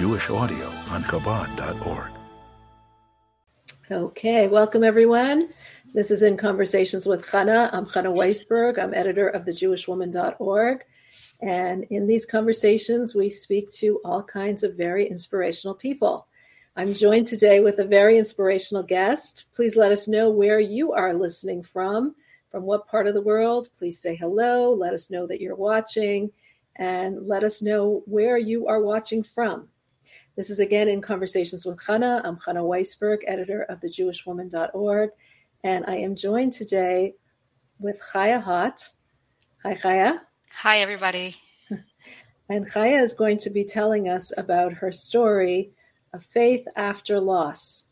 Jewish audio on Chabad.org. Okay, welcome everyone. This is In Conversations with Chana. I'm Chana Weisberg. I'm editor of the thejewishwoman.org. And in these conversations, we speak to all kinds of very inspirational people. I'm joined today with a very inspirational guest. Please let us know where you are listening from, from what part of the world. Please say hello. Let us know that you're watching and let us know where you are watching from. This is again in Conversations with Chana. I'm Chana Weisberg, editor of thejewishwoman.org, and I am joined today with Chaya Hott. Hi, Chaya. Hi, everybody. And Chaya is going to be telling us about her story of faith after loss.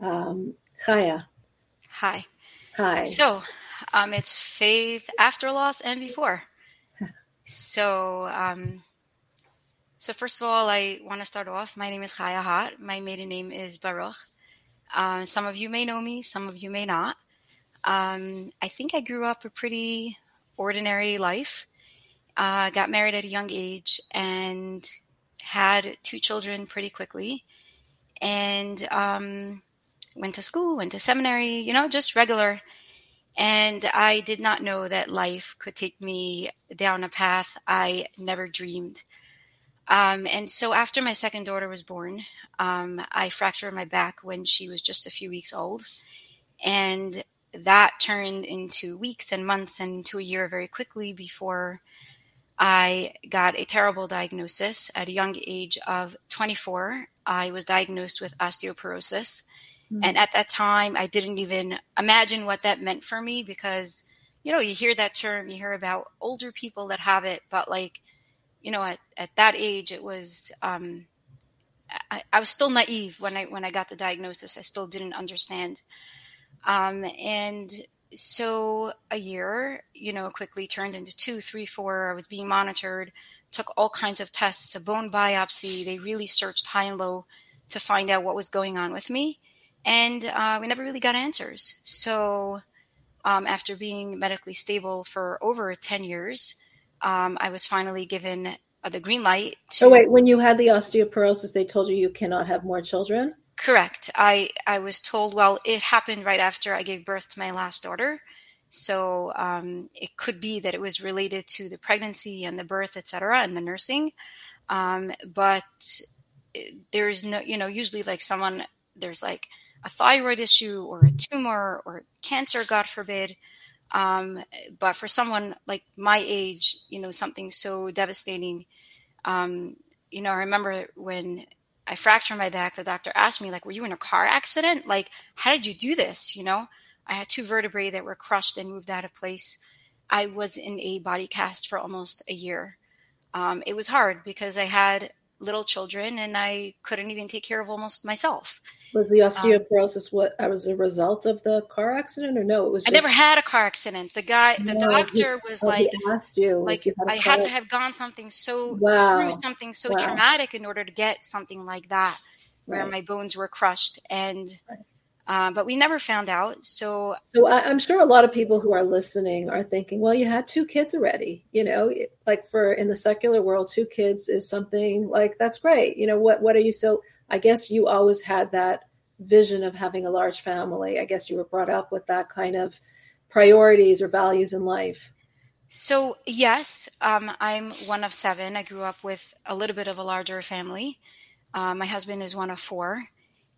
Um, Chaya. Hi. Hi. So, um, it's faith after loss and before. So, um, so first of all, I want to start off. My name is Chaya Hott. My maiden name is Baruch. Um, some of you may know me, some of you may not. Um, I think I grew up a pretty ordinary life. Uh, got married at a young age and had two children pretty quickly, and um, went to school, went to seminary. You know, just regular and I did not know that life could take me down a path I never dreamed. Um, and so after my second daughter was born, um, I fractured my back when she was just a few weeks old. And that turned into weeks and months and into a year very quickly before I got a terrible diagnosis at a young age of 24. I was diagnosed with osteoporosis Mm-hmm. And at that time, I didn't even imagine what that meant for me because, you know, you hear that term, you hear about older people that have it, but like, you know, at, at that age, it was, um, I, I was still naive when I, when I got the diagnosis. I still didn't understand. Um, and so a year, you know, quickly turned into two, three, four. I was being monitored, took all kinds of tests, a bone biopsy. They really searched high and low to find out what was going on with me and uh, we never really got answers. So, um, after being medically stable for over 10 years, um, I was finally given uh, the green light. To- oh, wait, when you had the osteoporosis, they told you you cannot have more children? Correct. I, I was told, well, it happened right after I gave birth to my last daughter. So um, it could be that it was related to the pregnancy and the birth, etc., and the nursing. Um, but eh, there's no, you know, usually like someone, there's like a thyroid issue or a tumor or cancer, God forbid. Um, but for someone like my age, you know, something so devastating. Um, you know, I remember when I fractured my back, the doctor asked me, like, were you in a car accident? Like, how did you do this? You know, I had two vertebrae that were crushed and moved out of place. I was in a body cast for almost a year. Um, it was hard because I had little children and I couldn't even take care of almost myself. Was the um, osteoporosis um, what was a result of the car accident or no? It was. Just... I never had a car accident. The guy, the no, doctor was oh, like, asked you like had I had to have gone something so wow. through something so wow. traumatic in order to get something like that, where right. my bones were crushed and. Right. Uh, but we never found out. So, so I, am sure a lot of people who are listening are thinking, well, you had two kids already. You know, like for in the secular world, two kids is something like that's great. You know, what what are you so? I guess you always had that vision of having a large family. I guess you were brought up with that kind of priorities or values in life. So, yes, um, I'm one of seven. I grew up with a little bit of a larger family. Uh, my husband is one of four.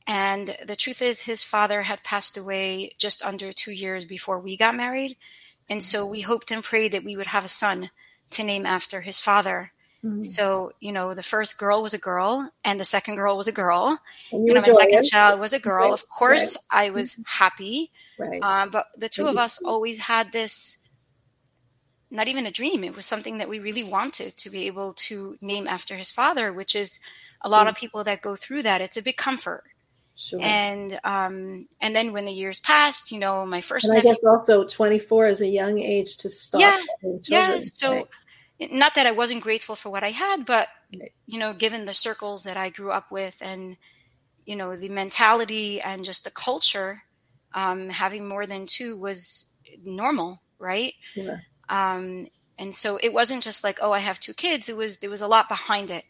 And the truth is, his father had passed away just under two years before we got married. And so we hoped and prayed that we would have a son to name after his father. Mm-hmm. So, you know, the first girl was a girl and the second girl was a girl. You, you know, my second it. child was a girl. Right. Of course, right. I was mm-hmm. happy. Right. Um, but the two of us always had this not even a dream. It was something that we really wanted to be able to name after his father, which is a lot mm-hmm. of people that go through that. It's a big comfort. Sure. And um, and then when the years passed, you know, my first. And I guess also twenty four is a young age to start. Yeah, yeah. So not that I wasn't grateful for what I had, but you know, given the circles that I grew up with and you know the mentality and just the culture, um, having more than two was normal, right? Um, and so it wasn't just like, oh, I have two kids. It was there was a lot behind it.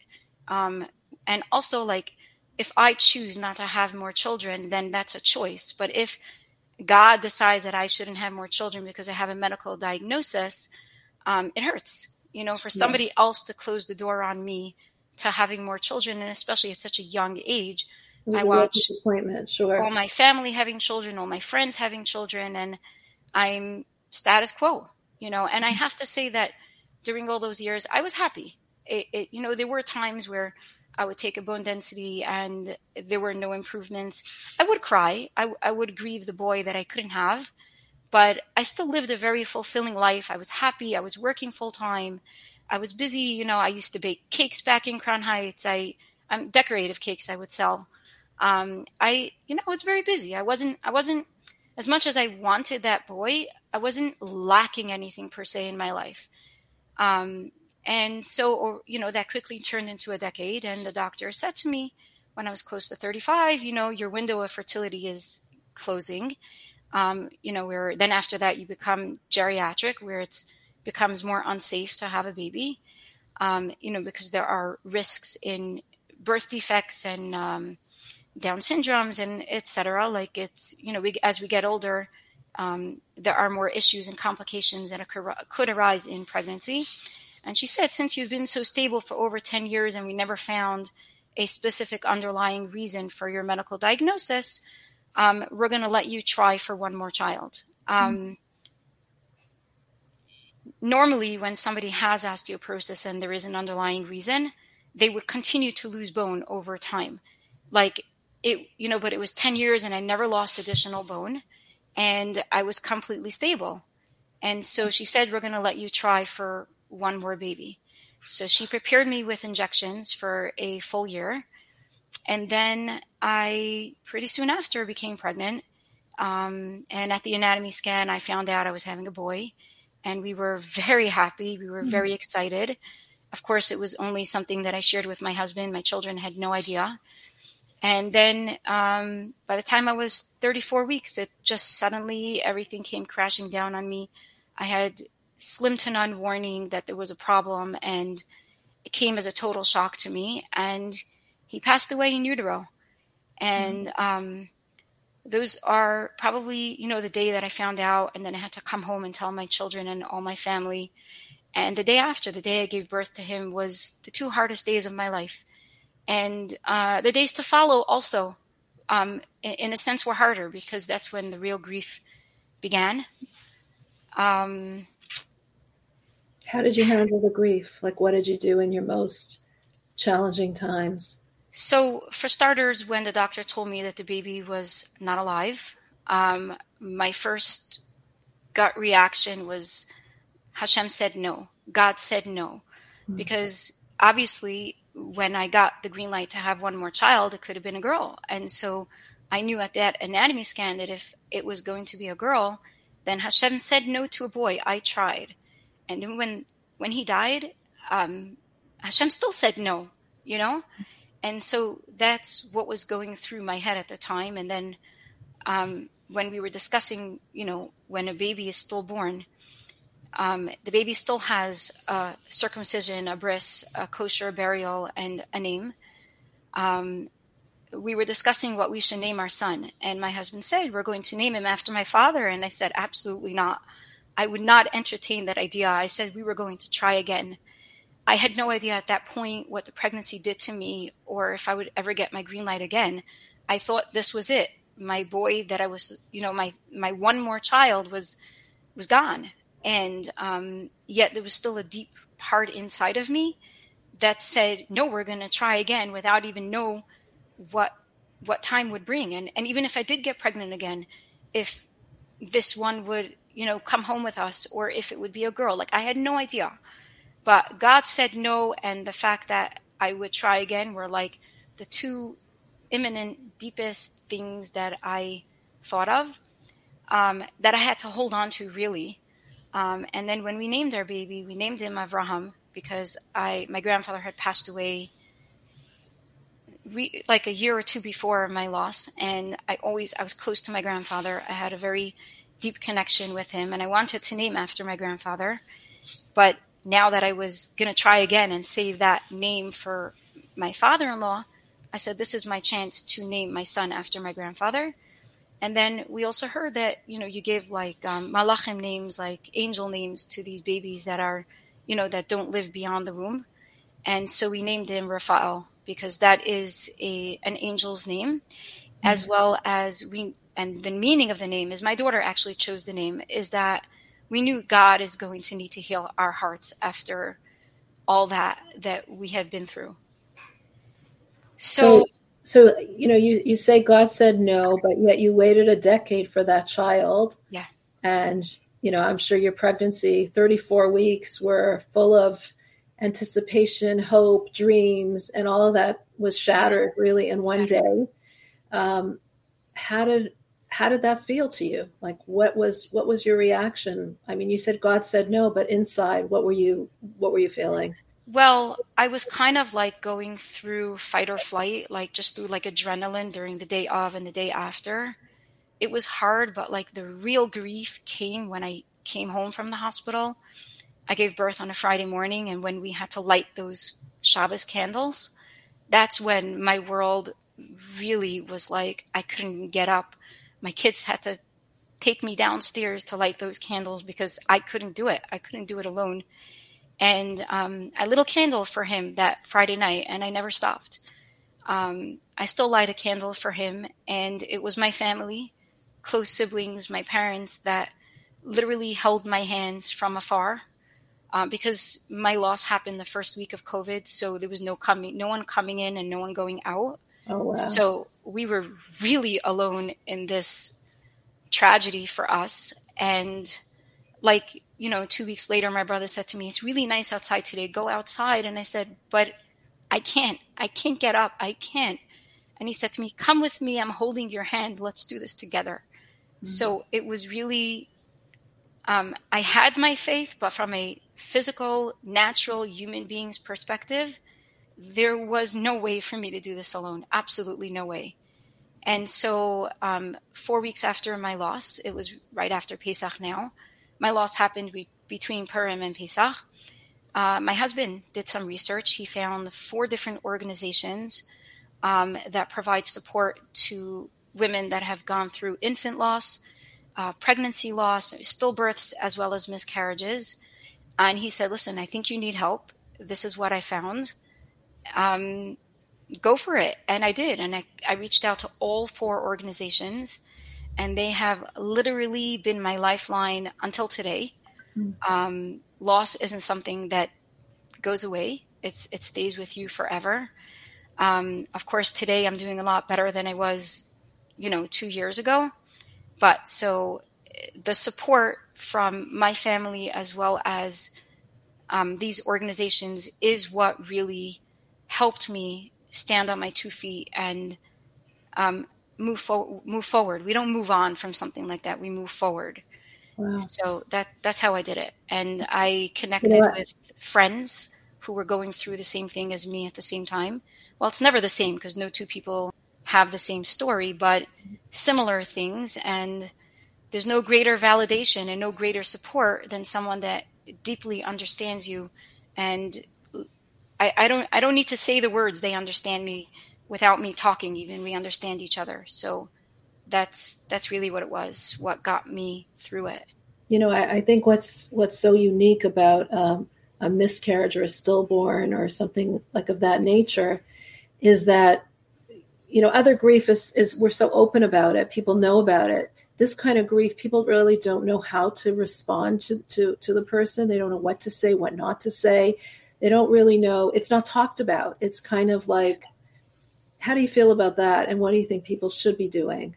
Um, and also like if I choose not to have more children, then that's a choice. But if God decides that I shouldn't have more children because I have a medical diagnosis, um, it hurts. You know, for somebody yeah. else to close the door on me to having more children, and especially at such a young age, I watch disappointment. Sure, all my family having children, all my friends having children, and I'm status quo. You know, and I mm-hmm. have to say that during all those years, I was happy. It, it, you know, there were times where I would take a bone density and there were no improvements. I would cry. I, I would grieve the boy that I couldn't have, but I still lived a very fulfilling life. I was happy. I was working full time. I was busy. You know, I used to bake cakes back in Crown Heights. I, I'm decorative cakes I would sell. Um, I, you know, I was very busy. I wasn't, I wasn't, as much as I wanted that boy, I wasn't lacking anything per se in my life. Um, and so, or, you know, that quickly turned into a decade. And the doctor said to me when I was close to 35, you know, your window of fertility is closing. Um, you know, where then after that you become geriatric, where it becomes more unsafe to have a baby. Um, you know, because there are risks in birth defects and um, Down syndromes and etc. Like it's, you know, we, as we get older, um, there are more issues and complications that occur, could arise in pregnancy. And she said, since you've been so stable for over 10 years and we never found a specific underlying reason for your medical diagnosis, um, we're going to let you try for one more child. Um, mm-hmm. Normally, when somebody has osteoporosis and there is an underlying reason, they would continue to lose bone over time. Like it, you know, but it was 10 years and I never lost additional bone and I was completely stable. And so she said, We're going to let you try for one more baby. So she prepared me with injections for a full year. And then I, pretty soon after, became pregnant. Um, and at the anatomy scan, I found out I was having a boy. And we were very happy. We were mm-hmm. very excited. Of course, it was only something that I shared with my husband. My children had no idea. And then um, by the time I was 34 weeks, it just suddenly everything came crashing down on me. I had slim to none warning that there was a problem, and it came as a total shock to me. And he passed away in utero. And mm-hmm. um, those are probably, you know, the day that I found out, and then I had to come home and tell my children and all my family. And the day after, the day I gave birth to him, was the two hardest days of my life. And uh, the days to follow also, um, in, in, a sense, were harder because that's when the real grief began. Um, how did you handle the grief? Like, what did you do in your most challenging times? So, for starters, when the doctor told me that the baby was not alive, um, my first gut reaction was Hashem said no. God said no. Mm-hmm. Because obviously, when I got the green light to have one more child, it could have been a girl. And so I knew at that anatomy scan that if it was going to be a girl, then Hashem said no to a boy. I tried. And then when when he died, um, Hashem still said no, you know, and so that's what was going through my head at the time. And then um, when we were discussing, you know, when a baby is stillborn, um, the baby still has a circumcision, a bris, a kosher burial, and a name. Um, we were discussing what we should name our son, and my husband said, "We're going to name him after my father," and I said, "Absolutely not." I would not entertain that idea. I said we were going to try again. I had no idea at that point what the pregnancy did to me or if I would ever get my green light again. I thought this was it. My boy that I was, you know, my my one more child was was gone. And um, yet there was still a deep part inside of me that said, "No, we're going to try again," without even know what what time would bring. And and even if I did get pregnant again, if this one would you know, come home with us or if it would be a girl. Like I had no idea. But God said no, and the fact that I would try again were like the two imminent, deepest things that I thought of um, that I had to hold on to really. Um, and then when we named our baby, we named him Avraham because I my grandfather had passed away re, like a year or two before my loss, and I always I was close to my grandfather. I had a very deep connection with him, and I wanted to name after my grandfather. But now that I was going to try again and save that name for my father in law, I said, This is my chance to name my son after my grandfather. And then we also heard that, you know, you give like um, malachim names, like angel names to these babies that are, you know, that don't live beyond the womb. And so we named him Raphael because that is a an angel's name, mm-hmm. as well as we and the meaning of the name is my daughter actually chose the name is that we knew God is going to need to heal our hearts after all that that we have been through. So, so, so you know, you you say God said no, but yet you waited a decade for that child. Yeah. And you know, I'm sure your pregnancy, 34 weeks, were full of anticipation, hope, dreams, and all of that was shattered really in one day. Um, how did how did that feel to you? Like what was what was your reaction? I mean, you said God said no, but inside, what were you what were you feeling? Well, I was kind of like going through fight or flight, like just through like adrenaline during the day of and the day after. It was hard, but like the real grief came when I came home from the hospital. I gave birth on a Friday morning, and when we had to light those Shabbos candles, that's when my world really was like I couldn't get up. My kids had to take me downstairs to light those candles because I couldn't do it. I couldn't do it alone. And um, I lit a candle for him that Friday night, and I never stopped. Um, I still light a candle for him, and it was my family, close siblings, my parents that literally held my hands from afar um, because my loss happened the first week of COVID, so there was no coming, no one coming in and no one going out. Oh, wow. So we were really alone in this tragedy for us. And like, you know, two weeks later, my brother said to me, It's really nice outside today. Go outside. And I said, But I can't. I can't get up. I can't. And he said to me, Come with me. I'm holding your hand. Let's do this together. Mm-hmm. So it was really, um, I had my faith, but from a physical, natural human being's perspective, there was no way for me to do this alone. Absolutely no way. And so, um, four weeks after my loss, it was right after Pesach now, my loss happened be- between Purim and Pesach. Uh, my husband did some research. He found four different organizations um, that provide support to women that have gone through infant loss, uh, pregnancy loss, stillbirths, as well as miscarriages. And he said, Listen, I think you need help. This is what I found. Um, go for it. And I did. And I, I reached out to all four organizations, and they have literally been my lifeline until today. Mm-hmm. Um, loss isn't something that goes away, it's, it stays with you forever. Um, of course, today I'm doing a lot better than I was, you know, two years ago. But so the support from my family as well as um, these organizations is what really helped me stand on my two feet and um, move forward. Move forward. We don't move on from something like that. We move forward. Wow. So that that's how I did it, and I connected with friends who were going through the same thing as me at the same time. Well, it's never the same because no two people have the same story, but similar things and there's no greater validation and no greater support than someone that deeply understands you and I, I, don't I don't need to say the words. They understand me without me talking even. We understand each other. So that's that's really what it was what got me through it. You know I, I think what's what's so unique about um, a miscarriage or a stillborn or something like of that nature is that you know other grief is, is we're so open about it. People know about it. This kind of grief, people really don't know how to respond to, to, to the person. They don't know what to say, what not to say. They don't really know. It's not talked about. It's kind of like, how do you feel about that? And what do you think people should be doing?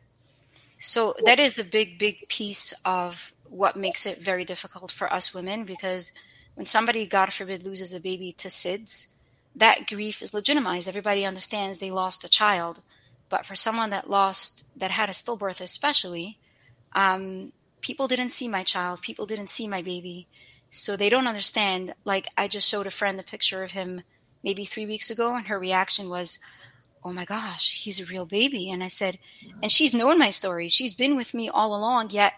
So, that is a big, big piece of what makes it very difficult for us women because when somebody, God forbid, loses a baby to SIDS, that grief is legitimized. Everybody understands they lost a child. But for someone that lost, that had a stillbirth, especially, um, people didn't see my child, people didn't see my baby. So they don't understand. Like, I just showed a friend a picture of him maybe three weeks ago, and her reaction was, Oh my gosh, he's a real baby. And I said, And she's known my story. She's been with me all along, yet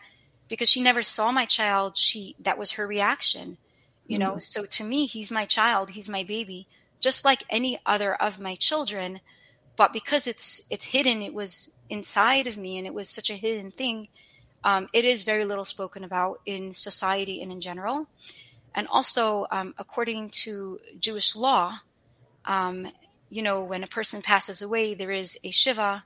because she never saw my child, she that was her reaction. You know, mm-hmm. so to me, he's my child, he's my baby, just like any other of my children. But because it's it's hidden, it was inside of me, and it was such a hidden thing. Um, it is very little spoken about in society and in general. And also, um, according to Jewish law, um, you know, when a person passes away, there is a Shiva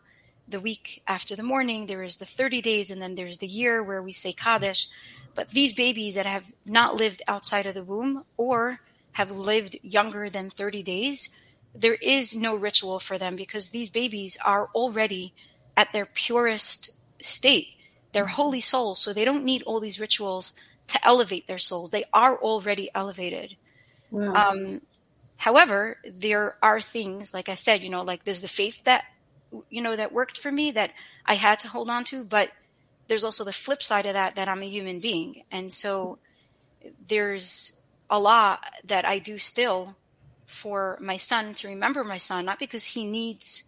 the week after the mourning, there is the 30 days, and then there's the year where we say Kaddish. But these babies that have not lived outside of the womb or have lived younger than 30 days, there is no ritual for them because these babies are already at their purest state. They're holy souls, so they don't need all these rituals to elevate their souls. They are already elevated. Wow. Um, however, there are things, like I said, you know, like there's the faith that, you know, that worked for me that I had to hold on to, but there's also the flip side of that, that I'm a human being. And so there's a lot that I do still for my son to remember my son, not because he needs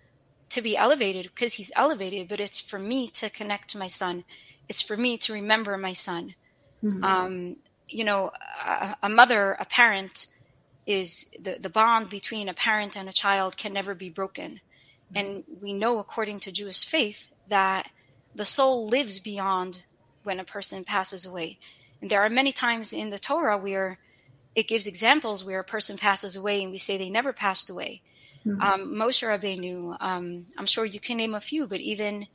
to be elevated, because he's elevated, but it's for me to connect to my son. It's for me to remember my son. Mm-hmm. Um, you know, a, a, mother, a parent is the, the bond between a parent and a child can never be broken. Mm-hmm. And we know, according to Jewish faith, that the soul lives beyond when a person passes away. And there are many times in the Torah where it gives examples where a person passes away and we say they never passed away. Mm-hmm. Um, Moshe Rabbeinu, um, I'm sure you can name a few, but even,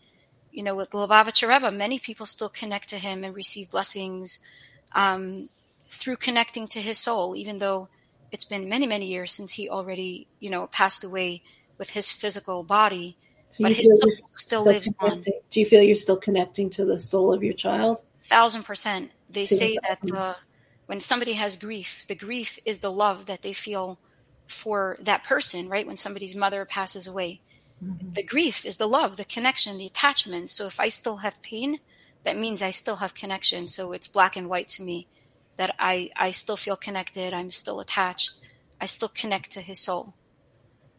you know, with Lubavitcher Rebbe, many people still connect to him and receive blessings um, through connecting to his soul, even though it's been many, many years since he already, you know, passed away with his physical body. So but his soul still, still lives on. Do you feel you're still connecting to the soul of your child? Thousand percent. They to say that the when somebody has grief, the grief is the love that they feel for that person, right? When somebody's mother passes away. Mm-hmm. The grief is the love, the connection, the attachment. So if I still have pain, that means I still have connection. So it's black and white to me that I, I still feel connected. I'm still attached. I still connect to his soul.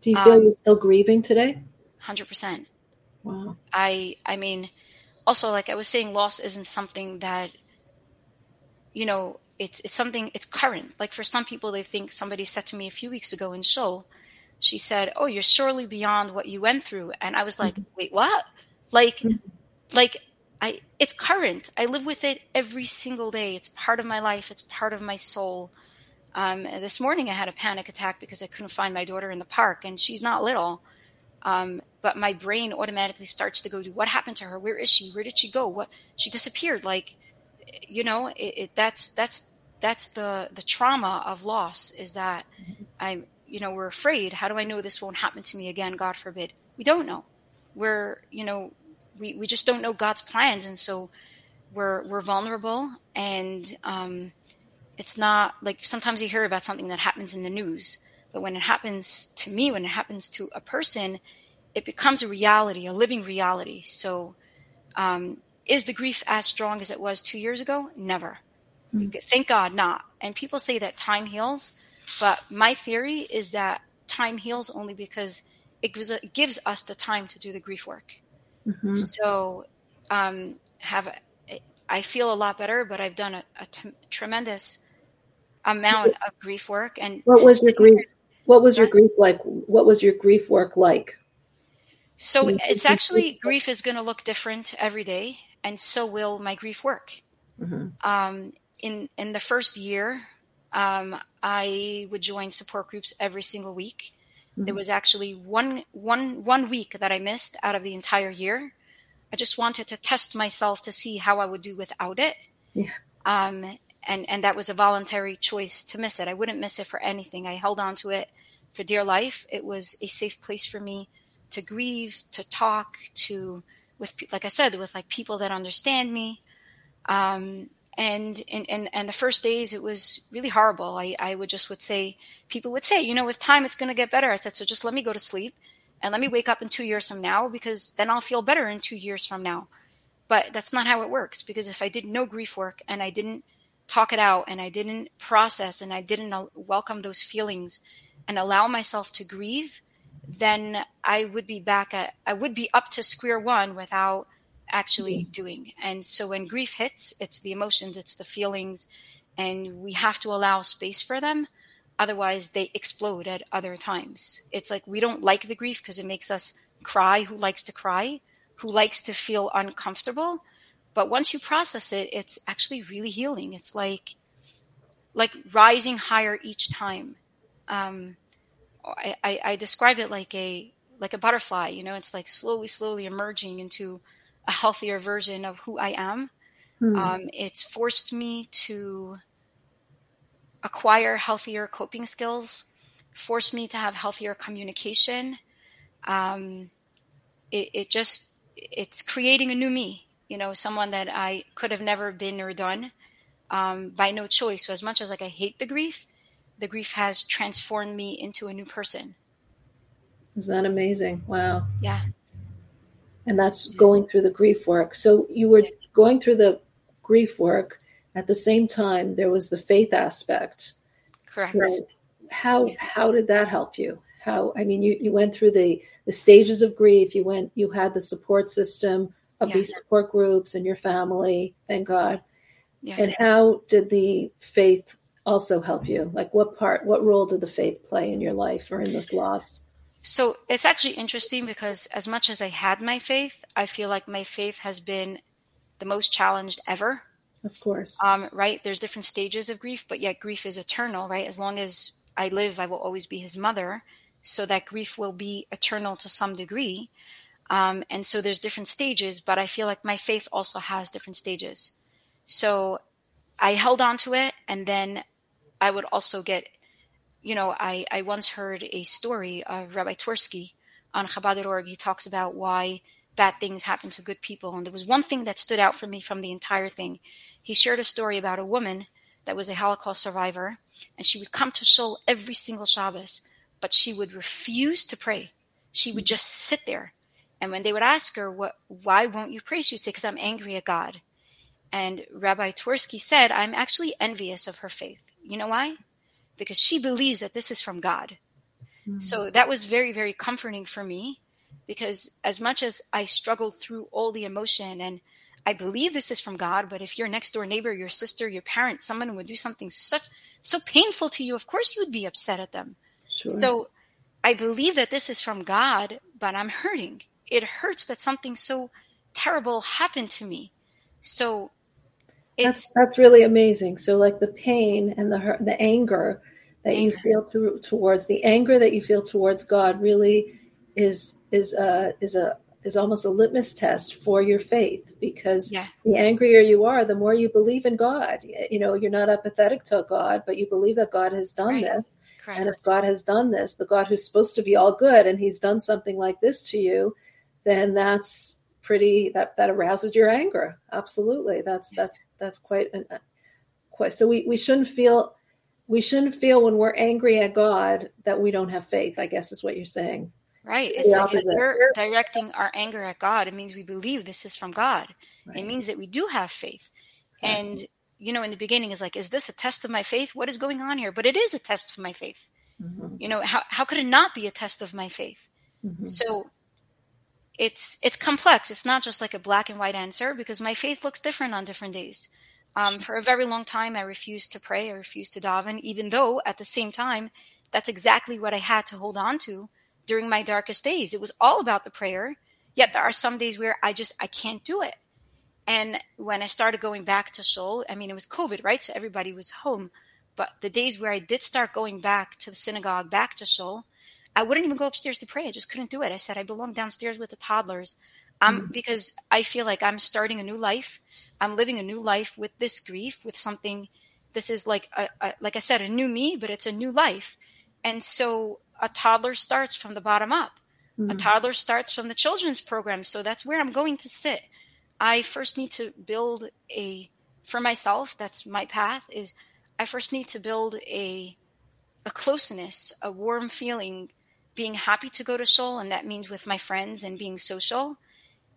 Do you feel um, you're still grieving today? 100%. Wow. I, I mean, also, like I was saying, loss isn't something that, you know, it's it's something it's current. Like for some people, they think somebody said to me a few weeks ago in Shul, she said, "Oh, you're surely beyond what you went through," and I was like, mm-hmm. "Wait, what?" Like, mm-hmm. like I it's current. I live with it every single day. It's part of my life. It's part of my soul. Um, this morning, I had a panic attack because I couldn't find my daughter in the park, and she's not little. Um, but my brain automatically starts to go to what happened to her? Where is she? Where did she go? What she disappeared? Like, you know, it, it, that's that's that's the the trauma of loss is that mm-hmm. I'm you know we're afraid. How do I know this won't happen to me again? God forbid. We don't know. We're you know we we just don't know God's plans, and so we're we're vulnerable and um, it's not like sometimes you hear about something that happens in the news but when it happens to me when it happens to a person it becomes a reality a living reality so um, is the grief as strong as it was two years ago? Never. Mm-hmm. Thank God not. And people say that time heals, but my theory is that time heals only because it gives, it gives us the time to do the grief work. Mm-hmm. So, um, have I feel a lot better, but I've done a, a t- tremendous amount of grief work. And what was your grief? What was your grief like? What was your grief work like? So it's actually grief is going to look different every day and so will my grief work. Mm-hmm. Um, in in the first year, um, I would join support groups every single week. Mm-hmm. There was actually one one one week that I missed out of the entire year. I just wanted to test myself to see how I would do without it. Yeah. Um, and and that was a voluntary choice to miss it. I wouldn't miss it for anything. I held on to it for dear life. It was a safe place for me to grieve, to talk, to with like I said with like people that understand me. Um, and in, in, and the first days it was really horrible. I, I would just would say people would say, you know, with time it's going to get better. I said, so just let me go to sleep and let me wake up in two years from now because then I'll feel better in two years from now. But that's not how it works because if I did no grief work and I didn't talk it out and I didn't process and I didn't uh, welcome those feelings and allow myself to grieve, then I would be back at, I would be up to square one without actually doing. And so when grief hits, it's the emotions, it's the feelings, and we have to allow space for them. Otherwise, they explode at other times. It's like we don't like the grief because it makes us cry. Who likes to cry? Who likes to feel uncomfortable? But once you process it, it's actually really healing. It's like like rising higher each time. Um, I, I, I describe it like a like a butterfly. You know, it's like slowly, slowly emerging into a healthier version of who I am. Hmm. Um, it's forced me to acquire healthier coping skills, forced me to have healthier communication. Um, it, it just it's creating a new me. You know, someone that I could have never been or done um, by no choice. So as much as like I hate the grief, the grief has transformed me into a new person. Is that amazing? Wow. Yeah. And that's going through the grief work. So you were going through the grief work at the same time there was the faith aspect. Correct. Right? How how did that help you? How I mean you you went through the the stages of grief, you went you had the support system of yeah. these support groups and your family, thank God. Yeah. And how did the faith also help you? Like what part, what role did the faith play in your life or in this loss? So it's actually interesting because as much as I had my faith, I feel like my faith has been the most challenged ever. Of course. Um, right? There's different stages of grief, but yet grief is eternal, right? As long as I live, I will always be his mother. So that grief will be eternal to some degree. Um, and so there's different stages, but I feel like my faith also has different stages. So I held on to it and then I would also get, you know, I, I once heard a story of Rabbi Twersky on Chabad.org. He talks about why bad things happen to good people. And there was one thing that stood out for me from the entire thing. He shared a story about a woman that was a Holocaust survivor, and she would come to Shul every single Shabbos, but she would refuse to pray. She would just sit there. And when they would ask her, "What? Why won't you pray?" She'd say, "Because I'm angry at God." And Rabbi Twersky said, I'm actually envious of her faith. You know why? Because she believes that this is from God. Mm-hmm. So that was very, very comforting for me because as much as I struggled through all the emotion and I believe this is from God, but if your next door neighbor, your sister, your parent, someone would do something such so painful to you, of course you would be upset at them. Sure. So I believe that this is from God, but I'm hurting. It hurts that something so terrible happened to me. So that's that's really amazing. So like the pain and the hurt, the anger that anger. you feel through, towards the anger that you feel towards God really is is a is a is almost a litmus test for your faith because yeah. the angrier you are, the more you believe in God. You know, you're not apathetic to God, but you believe that God has done right. this. Correct. And if God has done this, the God who's supposed to be all good, and He's done something like this to you, then that's pretty that that arouses your anger. Absolutely, that's that's that's quite an quite so we, we shouldn't feel we shouldn't feel when we're angry at God that we don't have faith, I guess is what you're saying. Right. It's like if we're directing our anger at God, it means we believe this is from God. Right. It means that we do have faith. Exactly. And you know, in the beginning is like, is this a test of my faith? What is going on here? But it is a test of my faith. Mm-hmm. You know, how how could it not be a test of my faith? Mm-hmm. So it's it's complex. It's not just like a black and white answer because my faith looks different on different days. Um, for a very long time, I refused to pray. I refused to daven, even though at the same time, that's exactly what I had to hold on to during my darkest days. It was all about the prayer. Yet there are some days where I just I can't do it. And when I started going back to shul, I mean, it was COVID, right? So everybody was home. But the days where I did start going back to the synagogue, back to shul, I wouldn't even go upstairs to pray. I just couldn't do it. I said I belong downstairs with the toddlers. Um, mm-hmm. because I feel like I'm starting a new life. I'm living a new life with this grief, with something. This is like a, a, like I said, a new me, but it's a new life. And so a toddler starts from the bottom up. Mm-hmm. A toddler starts from the children's program. So that's where I'm going to sit. I first need to build a for myself. That's my path. Is I first need to build a a closeness, a warm feeling being happy to go to shul, and that means with my friends and being social,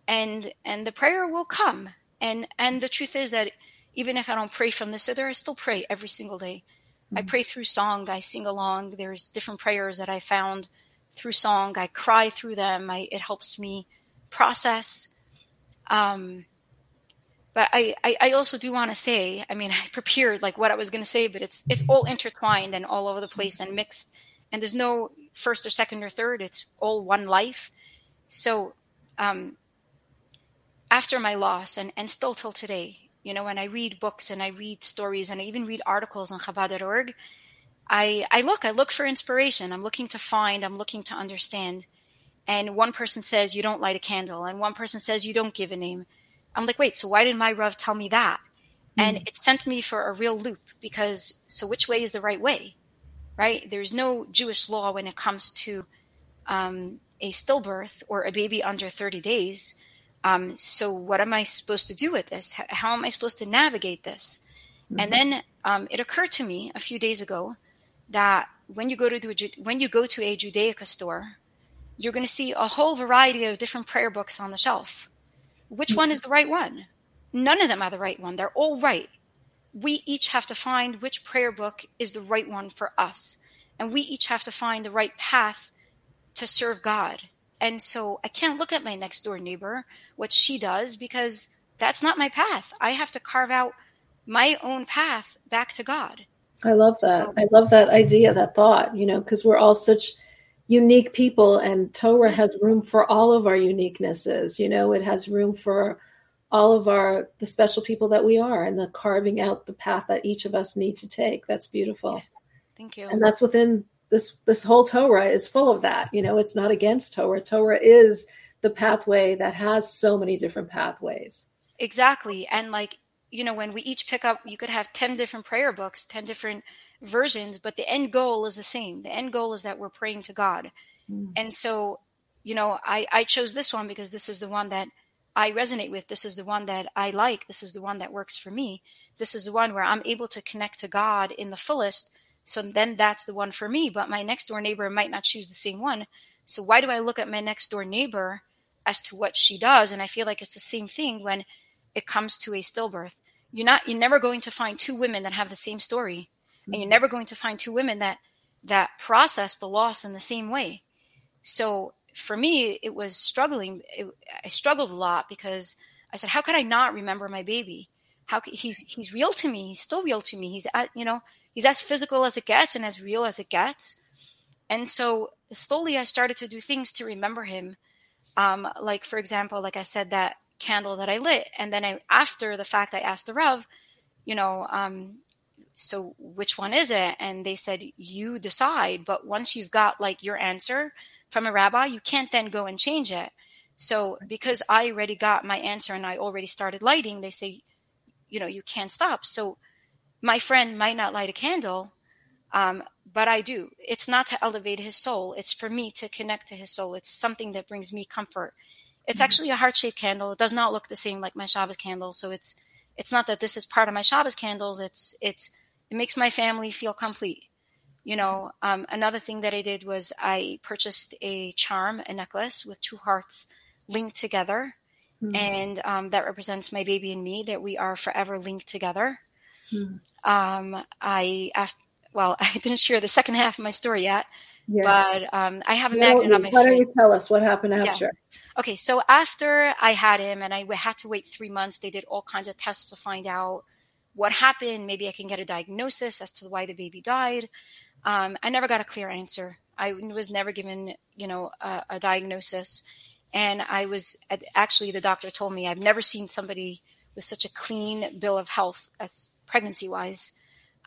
and and the prayer will come. And and the truth is that even if I don't pray from the siddur, I still pray every single day. Mm-hmm. I pray through song. I sing along. There's different prayers that I found through song. I cry through them. I, it helps me process. Um, but I, I, I also do want to say, I mean, I prepared like what I was going to say, but it's it's all intertwined and all over the place and mixed, and there's no first or second or third. It's all one life. So, um, after my loss, and and still till today, you know, when I read books and I read stories and I even read articles on Chabad.org, I I look, I look for inspiration. I'm looking to find. I'm looking to understand. And one person says you don't light a candle, and one person says you don't give a name I'm like, wait, so why did my Rav tell me that? Mm-hmm. And it sent me for a real loop because so which way is the right way? Right? There's no Jewish law when it comes to um, a stillbirth or a baby under 30 days. Um, so what am I supposed to do with this? How am I supposed to navigate this? Mm-hmm. And then um, it occurred to me a few days ago that when you go to do a, when you go to a Judaica store, you're going to see a whole variety of different prayer books on the shelf which one is the right one? None of them are the right one. They're all right. We each have to find which prayer book is the right one for us. And we each have to find the right path to serve God. And so I can't look at my next door neighbor, what she does, because that's not my path. I have to carve out my own path back to God. I love that. So, I love that idea, that thought, you know, because we're all such unique people and torah mm-hmm. has room for all of our uniquenesses you know it has room for all of our the special people that we are and the carving out the path that each of us need to take that's beautiful thank you and that's within this this whole torah is full of that you know it's not against torah torah is the pathway that has so many different pathways exactly and like you know when we each pick up you could have 10 different prayer books 10 different versions, but the end goal is the same. The end goal is that we're praying to God. Mm. And so, you know, I, I chose this one because this is the one that I resonate with. This is the one that I like. This is the one that works for me. This is the one where I'm able to connect to God in the fullest. So then that's the one for me. But my next door neighbor might not choose the same one. So why do I look at my next door neighbor as to what she does? And I feel like it's the same thing when it comes to a stillbirth. You're not, you're never going to find two women that have the same story and you're mm-hmm. never going to find two women that that process the loss in the same way so for me it was struggling it, i struggled a lot because i said how could i not remember my baby how could, he's he's real to me he's still real to me he's at, you know he's as physical as it gets and as real as it gets. And so slowly i started to do things to remember him. Um, like for example like i said that candle that i lit. And then I, after the fact i asked the rev you know um, so which one is it? And they said you decide. But once you've got like your answer from a rabbi you can't then go and change it. So because i already got my answer and i already started lighting they say you know you can't stop. So my friend might not light a candle um, but i do it's not to elevate his soul it's for me to connect to his soul it's something that brings me comfort it's mm-hmm. actually a heart-shaped candle it does not look the same like my shabbos candle so it's it's not that this is part of my shabbos candles it's it's it makes my family feel complete. You know, um, another thing that I did was I purchased a charm, a necklace with two hearts linked together. Mm-hmm. And um, that represents my baby and me, that we are forever linked together. Mm-hmm. Um, I, after, well, I didn't share the second half of my story yet, yeah. but um, I have a magnet on my Why don't you tell us what happened after? Yeah. Okay, so after I had him and I had to wait three months, they did all kinds of tests to find out what happened. Maybe I can get a diagnosis as to why the baby died. Um, I never got a clear answer. I was never given, you know, a, a diagnosis. And I was actually, the doctor told me I've never seen somebody with such a clean bill of health as pregnancy wise.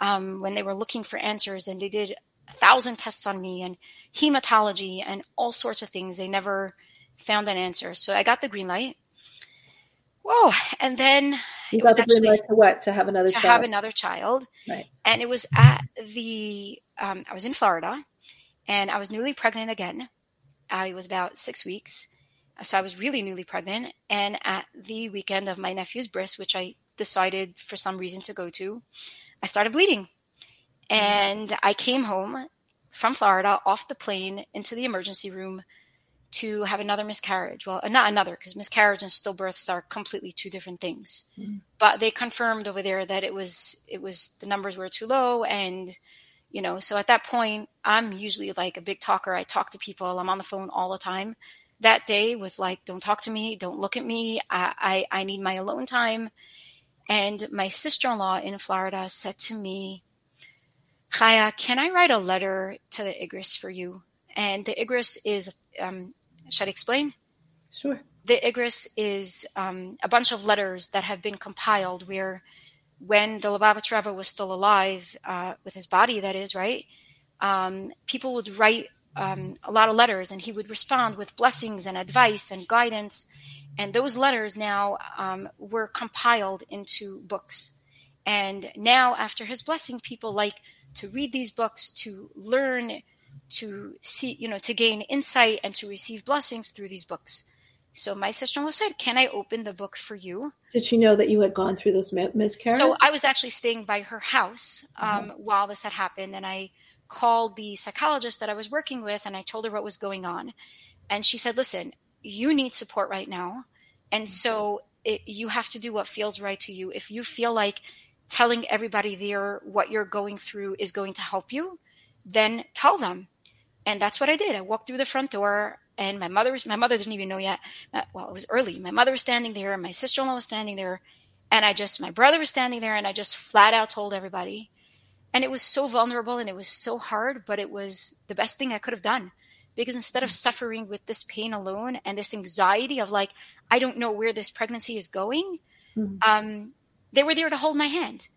Um, when they were looking for answers and they did a thousand tests on me and hematology and all sorts of things, they never found an answer. So I got the green light. Whoa. And then you got the green light to what? To have another to child. have another child. Right. And it was at the um, I was in Florida, and I was newly pregnant again. I was about six weeks, so I was really newly pregnant. And at the weekend of my nephew's bris, which I decided for some reason to go to, I started bleeding, and I came home from Florida off the plane into the emergency room to have another miscarriage. Well, not another, because miscarriage and stillbirths are completely two different things. Mm. But they confirmed over there that it was it was the numbers were too low, and you know, so at that point, I'm usually like a big talker. I talk to people. I'm on the phone all the time. that day was like, don't talk to me, don't look at me. I, I, I need my alone time. And my sister in law in Florida said to me, Chaya, can I write a letter to the Igris for you? And the Igris is, um, should I explain? Sure. The Igris is um, a bunch of letters that have been compiled where when the Lubavitch Rebbe was still alive, uh, with his body, that is, right? Um, people would write um, a lot of letters and he would respond with blessings and advice and guidance. And those letters now um, were compiled into books. And now, after his blessing, people like to read these books, to learn, to see, you know, to gain insight and to receive blessings through these books. So my sister-in-law said, "Can I open the book for you?" Did she know that you had gone through this miscarriage? So I was actually staying by her house um, mm-hmm. while this had happened, and I called the psychologist that I was working with, and I told her what was going on, and she said, "Listen, you need support right now, and so it, you have to do what feels right to you. If you feel like telling everybody there what you're going through is going to help you, then tell them." And that's what I did. I walked through the front door and my mother was my mother didn't even know yet uh, well it was early my mother was standing there and my sister-in-law was standing there and i just my brother was standing there and i just flat out told everybody and it was so vulnerable and it was so hard but it was the best thing i could have done because instead of suffering with this pain alone and this anxiety of like i don't know where this pregnancy is going mm-hmm. um, they were there to hold my hand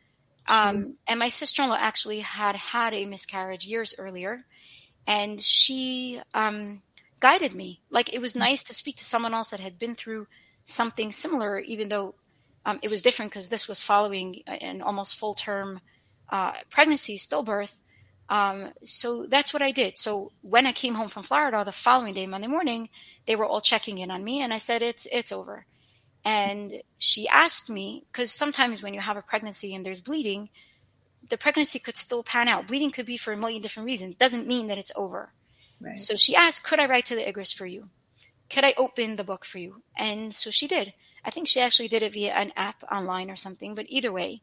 um, mm-hmm. and my sister-in-law actually had had a miscarriage years earlier and she um, guided me. Like it was mm. nice to speak to someone else that had been through something similar, even though um, it was different because this was following an almost full term uh, pregnancy, stillbirth. Um, so that's what I did. So when I came home from Florida the following day, Monday morning, they were all checking in on me, and I said, "It's it's over." And she asked me because sometimes when you have a pregnancy and there's bleeding, the pregnancy could still pan out. Bleeding could be for a million different reasons. It doesn't mean that it's over. Right. So she asked, Could I write to the Igros for you? Could I open the book for you? And so she did. I think she actually did it via an app online or something, but either way,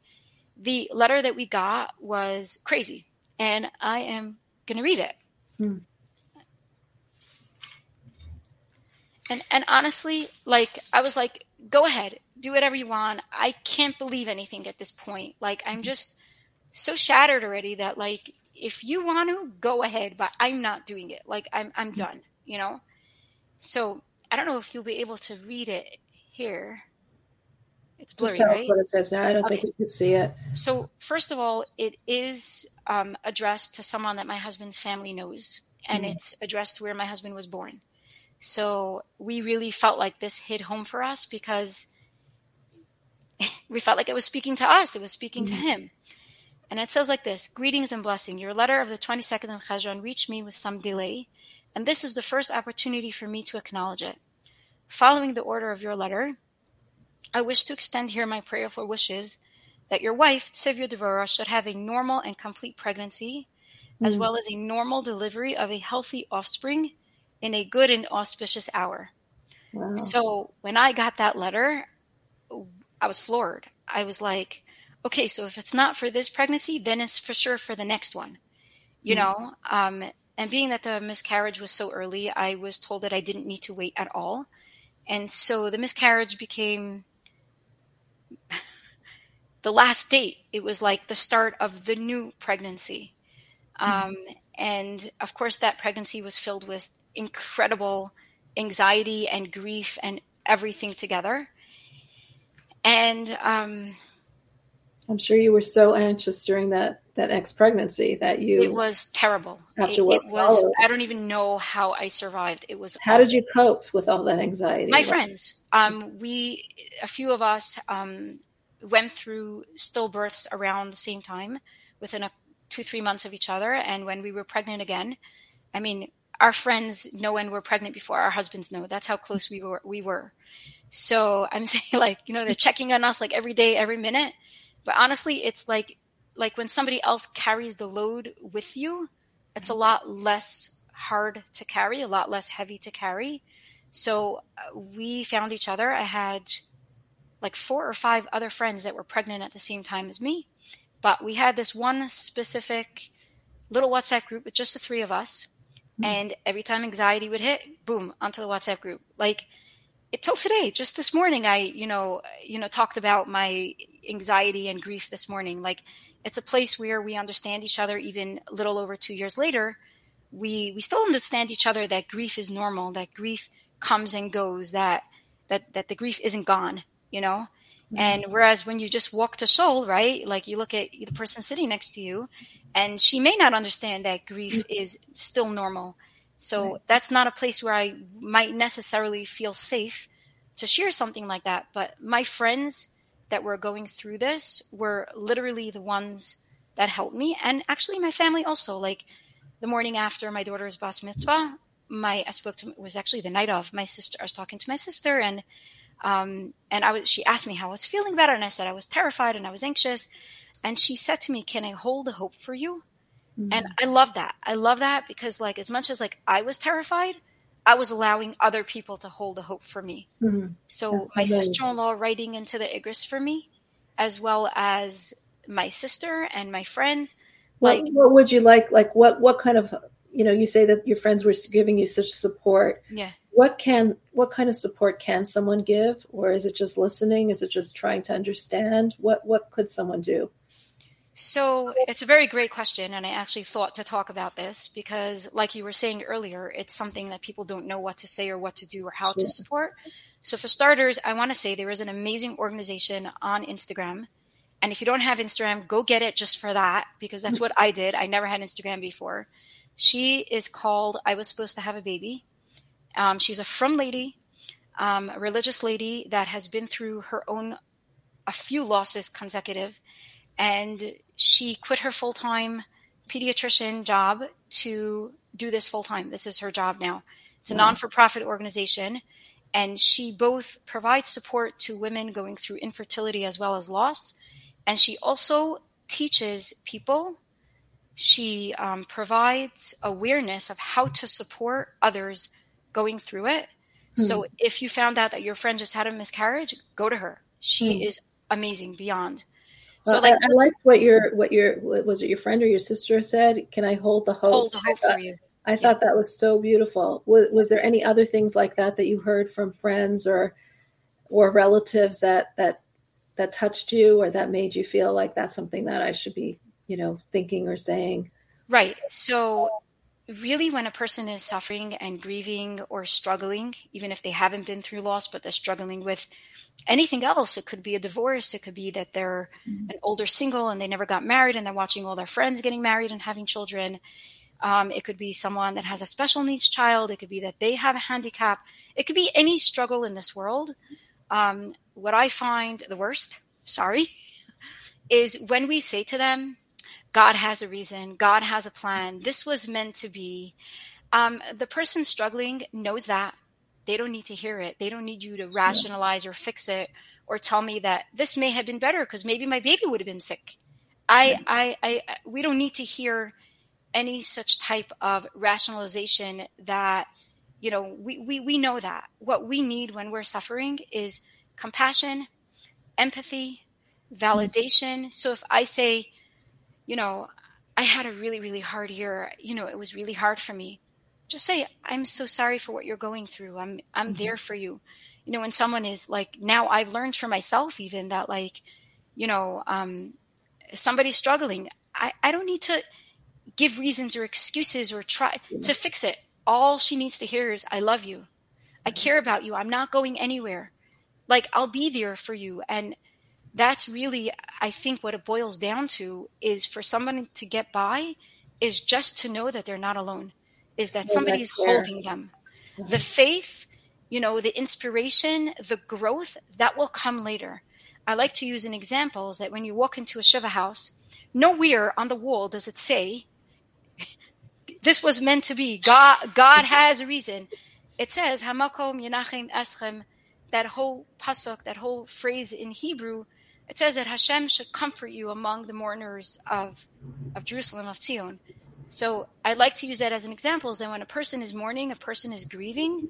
the letter that we got was crazy. And I am going to read it. Hmm. And and honestly, like I was like, go ahead, do whatever you want. I can't believe anything at this point. Like I'm just so shattered already that like if you want to go ahead but i'm not doing it like i'm i'm mm. done you know so i don't know if you'll be able to read it here it's blurry right what it says now i don't okay. think you can see it so first of all it is um, addressed to someone that my husband's family knows and mm-hmm. it's addressed to where my husband was born so we really felt like this hit home for us because we felt like it was speaking to us it was speaking mm-hmm. to him and it says like this Greetings and blessing. Your letter of the 22nd of Cheshvan reached me with some delay, and this is the first opportunity for me to acknowledge it. Following the order of your letter, I wish to extend here my prayerful wishes that your wife, Tzivya Devora, should have a normal and complete pregnancy, mm. as well as a normal delivery of a healthy offspring in a good and auspicious hour. Wow. So when I got that letter, I was floored. I was like, okay, so if it's not for this pregnancy, then it's for sure for the next one, you mm-hmm. know? Um, and being that the miscarriage was so early, I was told that I didn't need to wait at all. And so the miscarriage became the last date. It was like the start of the new pregnancy. Mm-hmm. Um, and of course, that pregnancy was filled with incredible anxiety and grief and everything together. And um, I'm sure you were so anxious during that that ex pregnancy that you. It was terrible. After it, it was. I don't even know how I survived. It was. How awful. did you cope with all that anxiety? My friends. Um, we a few of us um, went through stillbirths around the same time, within a two three months of each other, and when we were pregnant again, I mean, our friends know when we're pregnant before our husbands know. That's how close we were. We were. So I'm saying, like, you know, they're checking on us like every day, every minute but honestly, it's like like when somebody else carries the load with you, it's a mm-hmm. lot less hard to carry, a lot less heavy to carry. So uh, we found each other. I had like four or five other friends that were pregnant at the same time as me. But we had this one specific little WhatsApp group with just the three of us Mm-hmm. And every time anxiety would hit, boom, onto the WhatsApp group. Like it, till today, just this morning, I, you know, you know, talked about my anxiety and grief this morning. Like it's a place where we understand each other even a little over two years later. We, we still understand each other that grief is normal, that grief comes and goes, that, that, that the grief isn't gone, you know? Mm-hmm. And whereas when you just walk to shul, right? Like you look at the person sitting next to you and she may not understand that grief mm-hmm. is still normal. So right. that's not a place where I might necessarily feel safe to share something like that. But my friends that were going through this were literally the ones that helped me. And actually my family also, like the morning after my daughter's bas mitzvah, my, I spoke to, it was actually the night of my sister, I was talking to my sister and um, and I was, she asked me how I was feeling better, and I said I was terrified and I was anxious. And she said to me, "Can I hold a hope for you?" Mm-hmm. And I love that. I love that because, like, as much as like I was terrified, I was allowing other people to hold a hope for me. Mm-hmm. So That's my sister-in-law writing into the Igros for me, as well as my sister and my friends. Like, what, what would you like? Like, what what kind of you know? You say that your friends were giving you such support. Yeah what can what kind of support can someone give? Or is it just listening? Is it just trying to understand? What what could someone do? So it's a very great question and i actually thought to talk about this because like you were saying earlier it's something that people don't know what to say or what to do or how to support. So for starters i want to say there is an amazing organization on instagram and if you don't have instagram go get it just for that because that's mm. what i did. I never had instagram before. She is called i was supposed to have a baby um, she's a frum lady, um, a religious lady that has been through her own a few losses consecutive, and she quit her full time pediatrician job to do this full time. This is her job now. It's a non for profit organization, and she both provides support to women going through infertility as well as loss, and she also teaches people. She um, provides awareness of how to support others going through it. Mm-hmm. So if you found out that your friend just had a miscarriage, go to her. She mm-hmm. is amazing beyond. So like, I, I like what your what your what, was it your friend or your sister said? Can I hold the hope? Hold the hope thought, for you. I yeah. thought that was so beautiful. Was, was there any other things like that that you heard from friends or or relatives that that that touched you or that made you feel like that's something that I should be, you know, thinking or saying? Right. So really when a person is suffering and grieving or struggling even if they haven't been through loss but they're struggling with anything else it could be a divorce it could be that they're mm-hmm. an older single and they never got married and they're watching all their friends getting married and having children um, it could be someone that has a special needs child it could be that they have a handicap it could be any struggle in this world um, what i find the worst sorry is when we say to them God has a reason, God has a plan. This was meant to be. Um, the person struggling knows that. They don't need to hear it. They don't need you to rationalize or fix it or tell me that this may have been better because maybe my baby would have been sick. I, I, I, we don't need to hear any such type of rationalization that, you know, we, we, we know that what we need when we're suffering is compassion, empathy, validation. So if I say, you know, I had a really, really hard year. You know, it was really hard for me. Just say, I'm so sorry for what you're going through. I'm, I'm mm-hmm. there for you. You know, when someone is like, now I've learned for myself even that like, you know, um, somebody's struggling. I, I don't need to give reasons or excuses or try to fix it. All she needs to hear is, I love you. I mm-hmm. care about you. I'm not going anywhere. Like, I'll be there for you. And, that's really i think what it boils down to is for someone to get by is just to know that they're not alone is that somebody's holding them. Mm-hmm. the faith you know the inspiration the growth that will come later. I like to use an example is that when you walk into a shiva house nowhere on the wall does it say this was meant to be. God god has a reason. It says hamakom yenachem eschem that whole pasuk that whole phrase in hebrew it says that Hashem should comfort you among the mourners of, of Jerusalem, of Zion. So I like to use that as an example is that when a person is mourning, a person is grieving,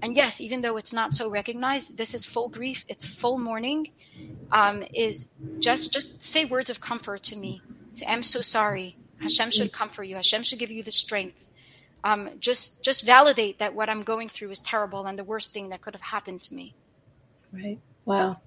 and yes, even though it's not so recognized, this is full grief, it's full mourning, um, is just just say words of comfort to me. I'm so sorry. Hashem should comfort you. Hashem should give you the strength. um, just just validate that what I'm going through is terrible and the worst thing that could have happened to me. Right. Wow.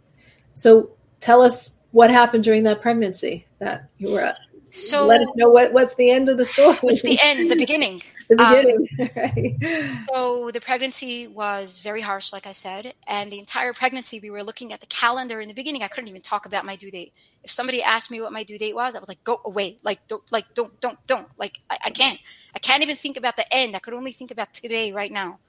So tell us what happened during that pregnancy that you were at. So let us know what, what's the end of the story. What's the end? The beginning. the beginning. Um, right. So the pregnancy was very harsh, like I said, and the entire pregnancy we were looking at the calendar. In the beginning, I couldn't even talk about my due date. If somebody asked me what my due date was, I was like, "Go away! Like don't, like don't, don't, don't! Like I, I can't. I can't even think about the end. I could only think about today, right now."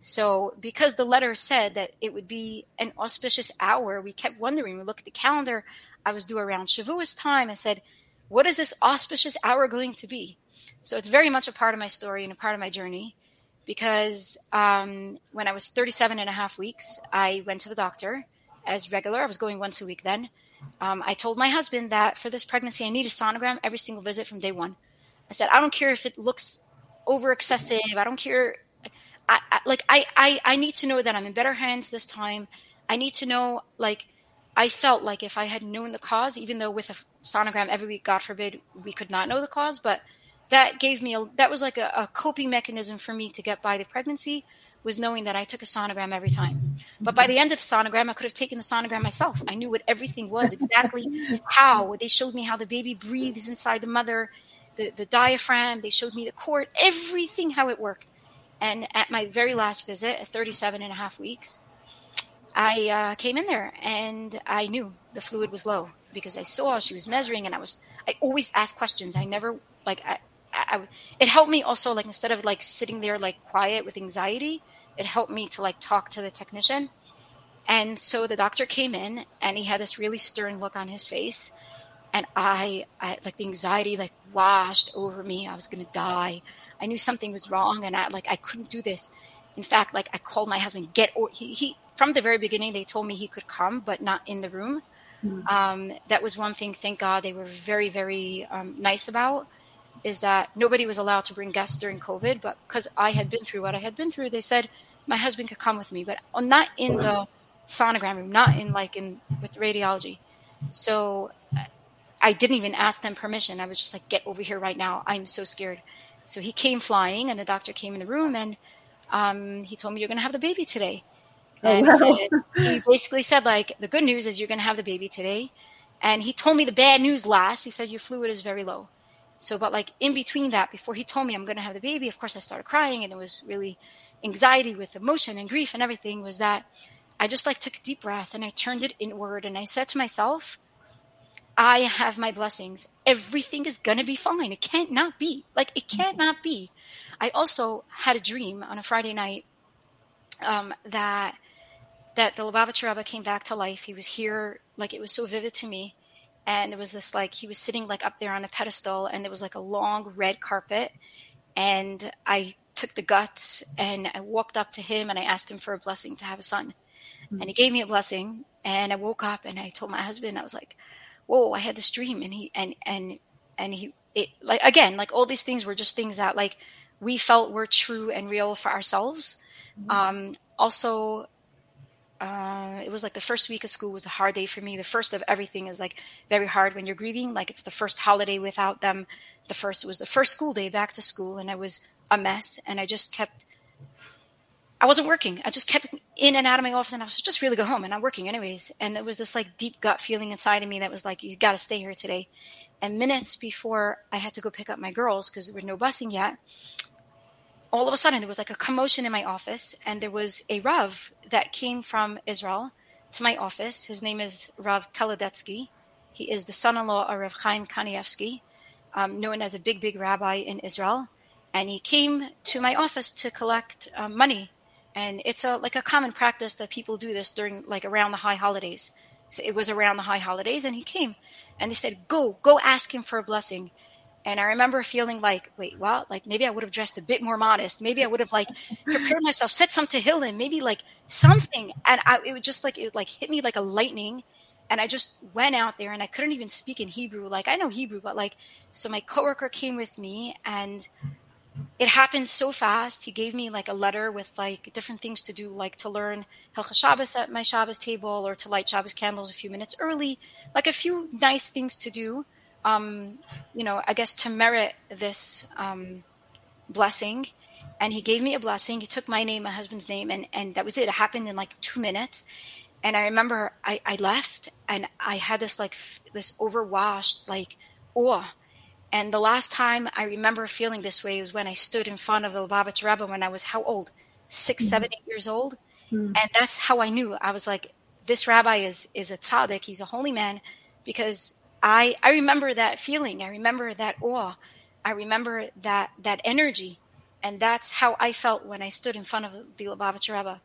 So, because the letter said that it would be an auspicious hour, we kept wondering. We looked at the calendar. I was due around Shavuos time. I said, what is this auspicious hour going to be? So it's very much a part of my story and a part of my journey because um, when I was 37 and a half weeks, I went to the doctor as regular. I was going once a week then. Um, I told my husband that for this pregnancy, I need a sonogram every single visit from day one. I said, I don't care if it looks over excessive. I don't care. I, I, like I, I, I need to know that I'm in better hands this time. I need to know like I felt like if I had known the cause, even though with a sonogram every week, God forbid, we could not know the cause, but that gave me a, that was like a, a coping mechanism for me to get by the pregnancy was knowing that I took a sonogram every time. But by the end of the sonogram, I could have taken the sonogram myself. I knew what everything was exactly how. They showed me how the baby breathes inside the mother, the, the diaphragm. They showed me the cord, everything, how it worked. And at my very last visit at 37 and a half weeks, I uh, came in there and I knew the fluid was low because I saw she was measuring and I was I always ask questions. I never like I, I, it helped me also like instead of like sitting there like quiet with anxiety, it helped me to like talk to the technician. And so the doctor came in and he had this really stern look on his face and I, I like the anxiety like washed over me. I was going to die. I knew something was wrong and I like I couldn't do this. In fact, like I called my husband, get or he, he from the very beginning, they told me he could come, but not in the room. Mm-hmm. Um, that was one thing. Thank God they were very, very um, nice about. Is that nobody was allowed to bring guests during COVID, but because I had been through what I had been through, they said my husband could come with me, but not in the sonogram room, not in like in with radiology. So I didn't even ask them permission. I was just like, get over here right now. I'm so scared. So he came flying, and the doctor came in the room, and um, he told me, You're going to have the baby today. And oh, wow. said, he basically said, like, the good news is you're going to have the baby today. And he told me the bad news last. He said, your fluid is very low. So, but like in between that, before he told me I'm going to have the baby, of course, I started crying and it was really anxiety with emotion and grief and everything. Was that I just like took a deep breath and I turned it inward and I said to myself, I have my blessings. Everything is going to be fine. It can't not be. Like, it can't not be. I also had a dream on a Friday night um, that that the Lubavitcher Rebbe came back to life. He was here, like it was so vivid to me. And there was this like he was sitting like up there on a pedestal, and there was like a long red carpet. And I took the guts and I walked up to him and I asked him for a blessing to have a son. Mm-hmm. And he gave me a blessing. And I woke up and I told my husband, I was like, "Whoa, I had this dream." And he and and and he it like again like all these things were just things that like we felt were true and real for ourselves. Mm-hmm. Um, also, uh, it was like the first week of school was a hard day for me. The first of everything is like very hard when you're grieving. Like it's the first holiday without them. The first it was the first school day back to school, and I was a mess. And I just kept. I wasn't working. I just kept in and out of my office, and I was just really go home. And I'm working anyways. And there was this like deep gut feeling inside of me that was like, you got to stay here today. And minutes before I had to go pick up my girls because there was no busing yet, all of a sudden there was like a commotion in my office and there was a Rav that came from Israel to my office. His name is Rav Kolditzky. He is the son-in-law of Rav Chaim Kanievsky, um, known as a big, big rabbi in Israel. And he came to my office to collect um, money. And it's a like a common practice that people do this during like around the high holidays. So it was around the high holidays, and he came, and they said, "Go, go, ask him for a blessing." And I remember feeling like, wait, well, like maybe I would have dressed a bit more modest. Maybe I would have like prepared myself, said something Tehillim, maybe like something. And I, it would just like, it like hit me like a lightning. And I just went out there and I couldn't even speak in Hebrew. Like I know Hebrew, but like, so my coworker came with me and it happened so fast. He gave me like a letter with like different things to do, like to learn Hilchah Shabbos at my Shabbos table or to light Shabbos candles a few minutes early, like a few nice things to do um, you know, I guess to merit this um, blessing. and he gave me a blessing. He took my name, my husband's name, and and that was it. It happened in like two minutes. And I remember I, I left and I had this like f- this overwashed like awe. And the last time I remember feeling this way was when I stood in front of the Lubavitch Rebbe when I was how old? 6 mm-hmm. seven, eight years old. Mm-hmm. And that's how I knew. I was like, this rabbi is is a tzaddik. He's a holy man because I I remember that feeling. I remember that awe. I remember that that energy and that's how I felt when I stood in front of the Lubavitcher Rebbe.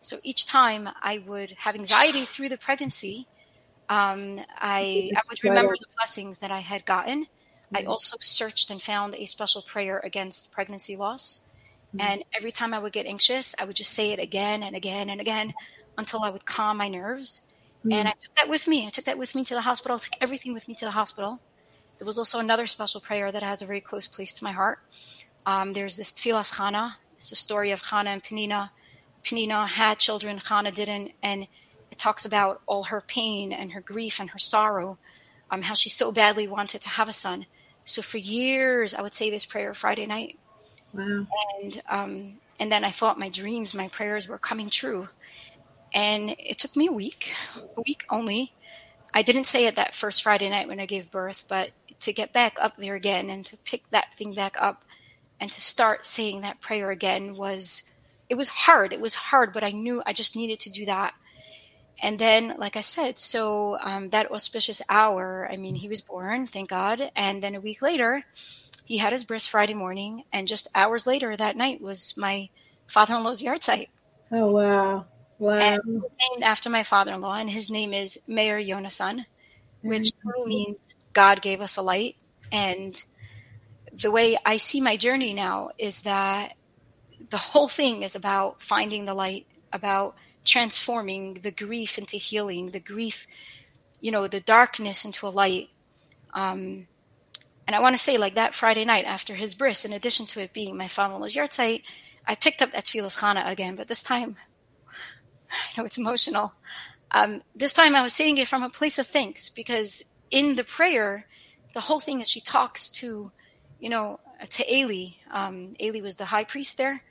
So each time I would have anxiety through the pregnancy, um, I, I would remember the blessings that I had gotten. Mm-hmm. I also searched and found a special prayer against pregnancy loss. Mm-hmm. And every time I would get anxious, I would just say it again and again and again until I would calm my nerves. Mm-hmm. And I took that with me. I took that with me to the hospital. I took everything with me to the hospital. There was also another special prayer that has a very close place to my heart. Um, there's this Tfilas Chana. It's the story of Chana and Penina. Penina had children, Chana didn't, and it talks about all her pain and her grief and her sorrow, um, how she so badly wanted to have a son. So for years, I would say this prayer Friday night, wow. and um, and then I thought my dreams, my prayers were coming true, and it took me a week, a week only. I didn't say it that first Friday night when I gave birth, but to get back up there again and to pick that thing back up and to start saying that prayer again was it was hard. It was hard but i knew i just needed to do that and then like i said so um, that auspicious hour i mean he was born thank god and then a week later he had his bris friday morning and just hours later that night was my father-in-law's yahrzeit. Oh wow. Wow. And named after my father-in-law and his name is Mayer Yonasan which means god gave us a light. And the way I see my journey now is that the whole thing is about finding the light, about transforming the grief into healing, the grief, you know, the darkness into a light. Um, and I want to say, like that Friday night after his bris, in addition to it being my father-in-law's yahrzeit, I picked up that Tfilas Chana again, but this time, I know it's emotional. Um, this time I was saying it from a place of thanks because in the prayer, the whole thing is she talks to you know, to Eli. Um, Eli was the high priest there.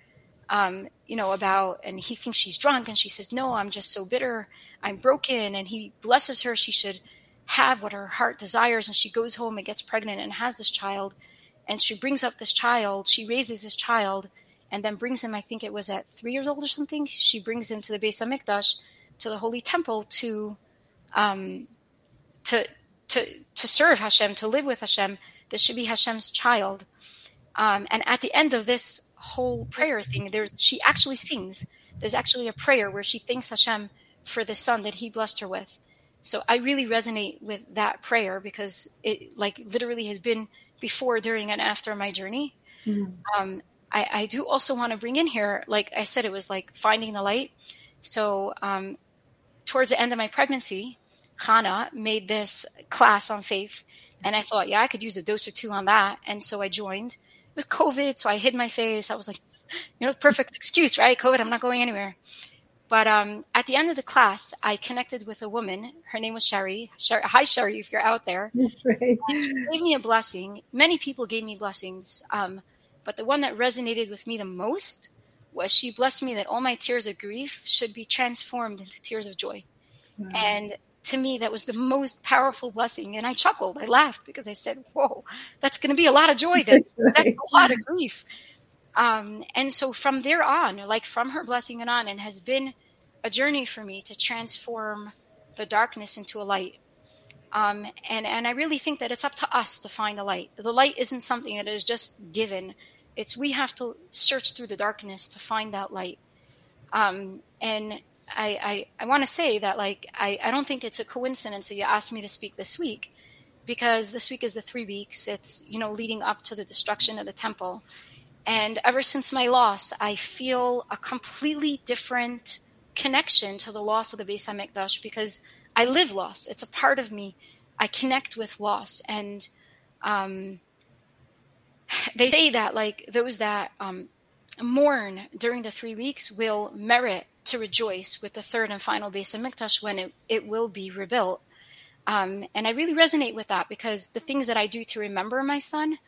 Um, you know, about, and he thinks she's drunk, and she says, "No, I'm just so bitter. I'm broken." And he blesses her. She should have what her heart desires, and she goes home and gets pregnant and has this child. And she brings up this child. She raises this child, and then brings him. I think it was at three years old or something. She brings him to the Beis Hamikdash, to the Holy Temple, to, um, to to to serve Hashem, to live with Hashem this should be Hashem's child. Um, and at the end of this whole prayer thing, there's she actually sings. There's actually a prayer where she thanks Hashem for the son that He blessed her with. So I really resonate with that prayer because it like literally has been before, during, and after my journey. Mm-hmm. Um, I, I, do also want to bring in here, like I said, it was like finding the light. So um, towards the end of my pregnancy, Hannah made this class on faith and I thought, yeah, I could use a dose or two on that. And so I joined with COVID. So I hid my face. I was like, you know, perfect excuse, right? COVID, I'm not going anywhere. But um, at the end of the class, I connected with a woman. Her name was Sherry. Sherry hi, Sherry, if you're out there. Right. she gave me a blessing. Many people gave me blessings. Um, but the one that resonated with me the most was she blessed me that all my tears of grief should be transformed into tears of joy. Wow. And to me that was the most powerful blessing. And i chuckled. I laughed because i said whoa that's going to be a lot of joy then. That's a lot of grief. Um, and so from there on like from her blessing and on and has been a journey for me to transform the darkness into a light. Um, and and i really think that it's up to us to find the light. The light isn't something that is just given. It's we have to search through the darkness to find that light. Um, and I, I, I want to say that like I, I don't think it's a coincidence that you asked me to speak this week because this week is the three weeks it's you know leading up to the destruction of the temple and ever since my loss i feel a completely different connection to the loss of the Beis Hamikdash because I live loss. It's a part of me. I connect with loss, and um, they say that like those that um, mourn during the three weeks will merit to rejoice with the third and final base of Hamikdash when it, it will be rebuilt. Um, and I really resonate with that because the things that I do to remember my son,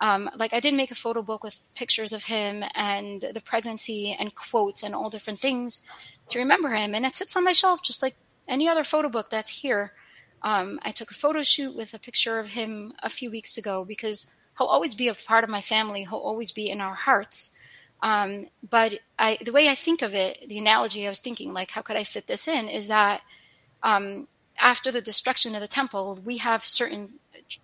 Um, like I did make a photo book with pictures of him and the pregnancy and quotes and all different things to remember him, and it sits on my shelf just like any other photo book that's here. Um, I took a photo shoot with a picture of him a few weeks ago because he'll always be a part of my family. He'll always be in our hearts. Um, but I, the way I think of it, the analogy I was thinking, like, how could I fit this in, is that um, after the destruction of the temple, we have certain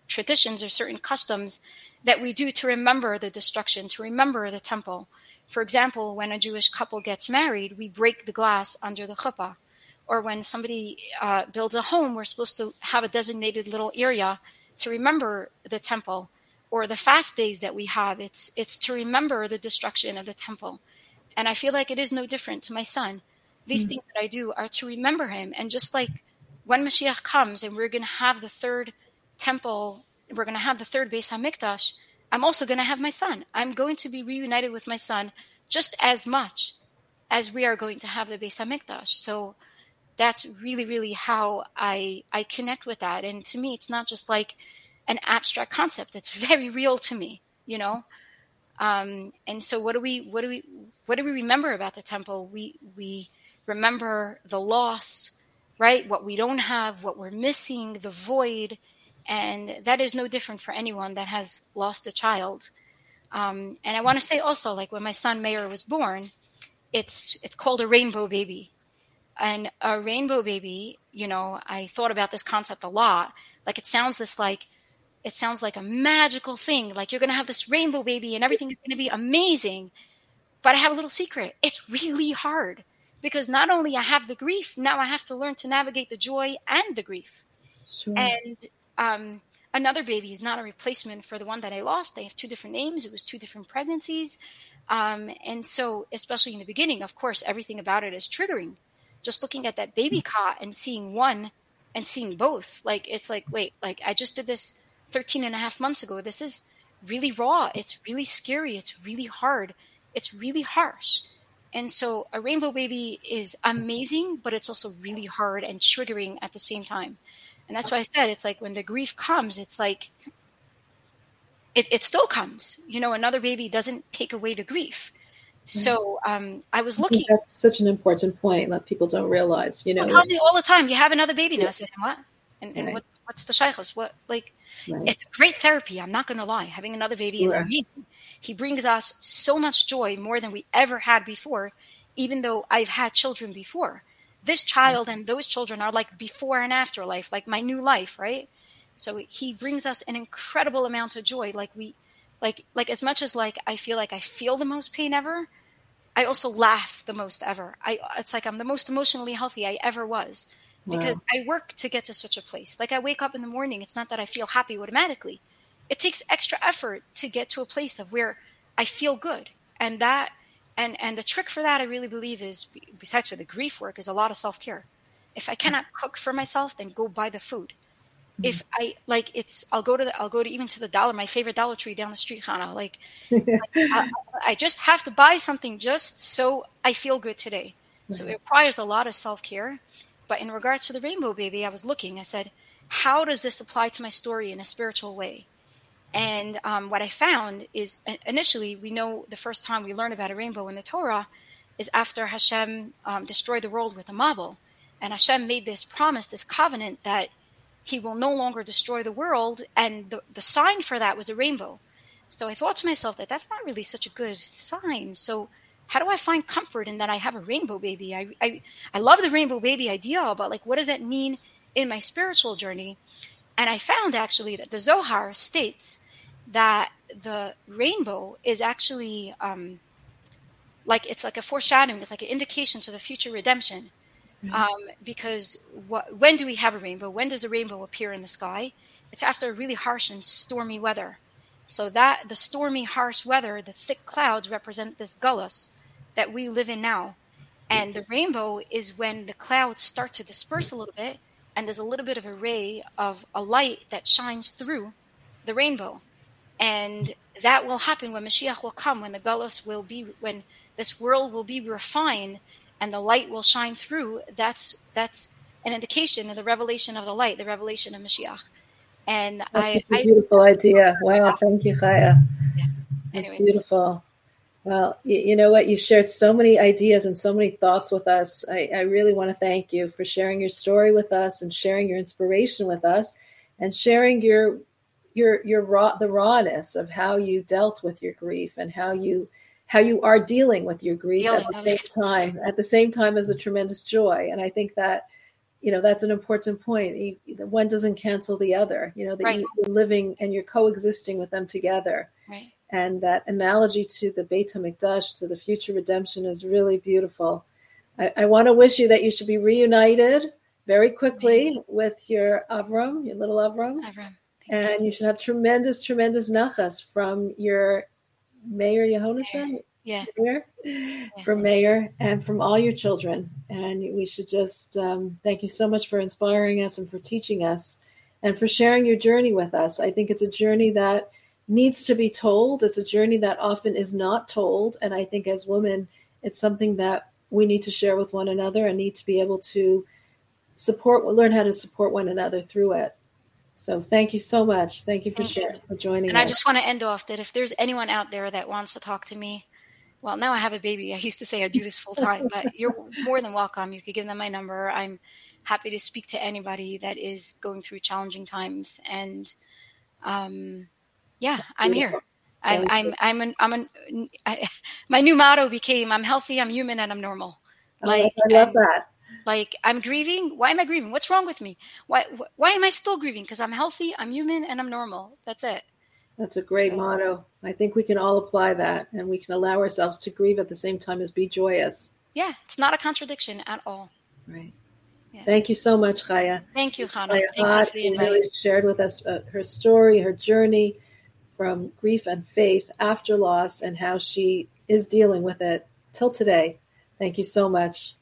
traditions or certain customs that we do to remember the destruction, to remember the temple. For example, when a Jewish couple gets married, we break the glass under the chuppah. Or when somebody uh, builds a home, we're supposed to have a designated little area to remember the temple. Or the fast days that we have, it's it's to remember the destruction of the temple. And I feel like it is no different to my son. These mm-hmm. things that I do are to remember him. And just like when Mashiach comes and we're going to have the third temple, we're going to have the third Beis Hamikdash, I'm also going to have my son. I'm going to be reunited with my son just as much as we are going to have the Beis Hamikdash. So that's really, really how I I connect with that. And to me, it's not just like an abstract concept. that's very real to me, you know. Um, and so, what do we what do we what do we remember about the temple? We we remember the loss, right? What we don't have, what we're missing, the void. And that is no different for anyone that has lost a child. Um, and I want to say also, like when my son Mayer was born, it's it's called a rainbow baby. And a rainbow baby, you know, I thought about this concept a lot. Like it sounds this like it sounds like a magical thing. Like you're gonna have this rainbow baby and everything's gonna be amazing. But I have a little secret. It's really hard because not only I have the grief, now I have to learn to navigate the joy and the grief. Sure. And um, another baby is not a replacement for the one that I lost. They have two different names. It was two different pregnancies. Um, and so, especially in the beginning, of course, everything about it is triggering. Just looking at that baby cot and seeing one and seeing both, like, it's like, wait, like, I just did this 13 and a half months ago. This is really raw. It's really scary. It's really hard. It's really harsh. And so a rainbow baby is amazing, but it's also really hard and triggering at the same time. And that's why I said it's like when the grief comes, it's like it, it still comes. You know, another baby doesn't take away the grief. So um, I was looking. I that's such an important point that people don't realize. You know, tell me all the time, you have another baby now. I said, what? And, and right. what, what's the shaychus? What like? Right. It's great therapy. I'm not going to lie. Having another baby is amazing. He brings us so much joy more than we ever had before, even though I've had children before. This child and those children are like before and after life, like my new life, right? So he brings us an incredible amount of joy. Like we, like, like as much as like I feel like I feel the most pain ever, I also laugh the most ever. I, it's like I'm the most emotionally healthy I ever was because wow. I work to get to such a place. Like I wake up in the morning, it's not that I feel happy automatically it takes extra effort to get to a place of where I feel good. And that and and the trick for that I really believe is besides for the grief work is a lot of self-care. If I cannot cook for myself, then go buy the food. Mm-hmm. If I like it's I'll go to the, I'll go to even to the dollar my favorite Dollar Tree down the street, Hannah. Like I, I, just have to buy something just so I feel good today. So it requires a lot of self-care. But in regards to the rainbow baby, I was looking, I said, how does this apply to my story in a spiritual way? And um, what I found is initially, we know the first time we learn about a rainbow in the Torah is after Hashem um, destroyed the world with a Mabul. And Hashem made this promise, this covenant that he will no longer destroy the world. And the, the sign for that was a rainbow. So I thought to myself that that's not really such a good sign. So how do I find comfort in that I have a rainbow baby? I, I, I love the rainbow baby idea, but like, what does that mean in my spiritual journey? And I found actually that the Zohar states that the rainbow is actually um, like it's like a foreshadowing, it's like an indication to the future redemption. Mm-hmm. Um, because what, when do we have a rainbow? When does a rainbow appear in the sky? It's after really harsh and stormy weather. So that the stormy, harsh weather, the thick clouds represent this gullus that we live in now. And the rainbow is when the clouds start to disperse a little bit and there's a little bit of a ray of a light that shines through the rainbow. And that will happen when Mashiach will come, when the Gullus will be, when this world will be refined and the light will shine through. That's that's an indication of the revelation of the light, the revelation of Mashiach. And That's I, a I beautiful idea. Wow, thank you, Chaya. Yeah. That's Anyways. beautiful. Well, you, you know what? You shared so many ideas and so many thoughts with us. I, I really want to thank you for sharing your story with us and sharing your inspiration with us and sharing your your your raw the rawness of how you dealt with your grief and how you how you are dealing with your grief at the same time at the same time as the tremendous joy. And I think that you know that's an important point. One doesn't cancel the other. You know that Right. you're living and you're coexisting with them together right. And that analogy to the Beit HaMikdash, to the future redemption, is really beautiful. I, I want to wish you that you should be reunited very quickly with your Avram, your little Avram, Avram. and you should have tremendous, tremendous nachas from your Mayer Yehonason, Yeah. Mayer, from Mayer, and from all your children. And we should just um, thank you so much for inspiring us and for teaching us and for sharing your journey with us. I think it's a journey that needs to be told. It's a journey that often is not told. And I think as women, it's something that we need to share with one another and need to be able to support, learn how to support one another through it. So thank you so much. Thank you for Thank you. sharing, for joining And us. I just want to end off that if there's anyone out there that wants to talk to me, well, now I have a baby. I used to say I do this full time, but you're more than welcome. You could give them my number. I'm happy to speak to anybody that is going through challenging times. And um, yeah, I'm here. I'm, I'm, I'm, an, I'm an, I, my new motto became I'm healthy, I'm human, and I'm normal. Oh, Like, I love and- that. like I'm grieving. Why am I grieving? What's wrong with me? Why, why am I still grieving? Because I'm healthy, I'm human, and I'm normal. That's it. That's a great So- motto. I think we can all apply that and we can allow ourselves to grieve at the same time as be joyous. Yeah, it's not a contradiction at all. Right. Yeah. Thank you so much, Chaya. Thank you, Hannah. Chaya Thank you Hott, for the who invite. really shared with us uh, her story, her journey from grief and faith after loss, and how she is dealing with it till today. Thank you so much.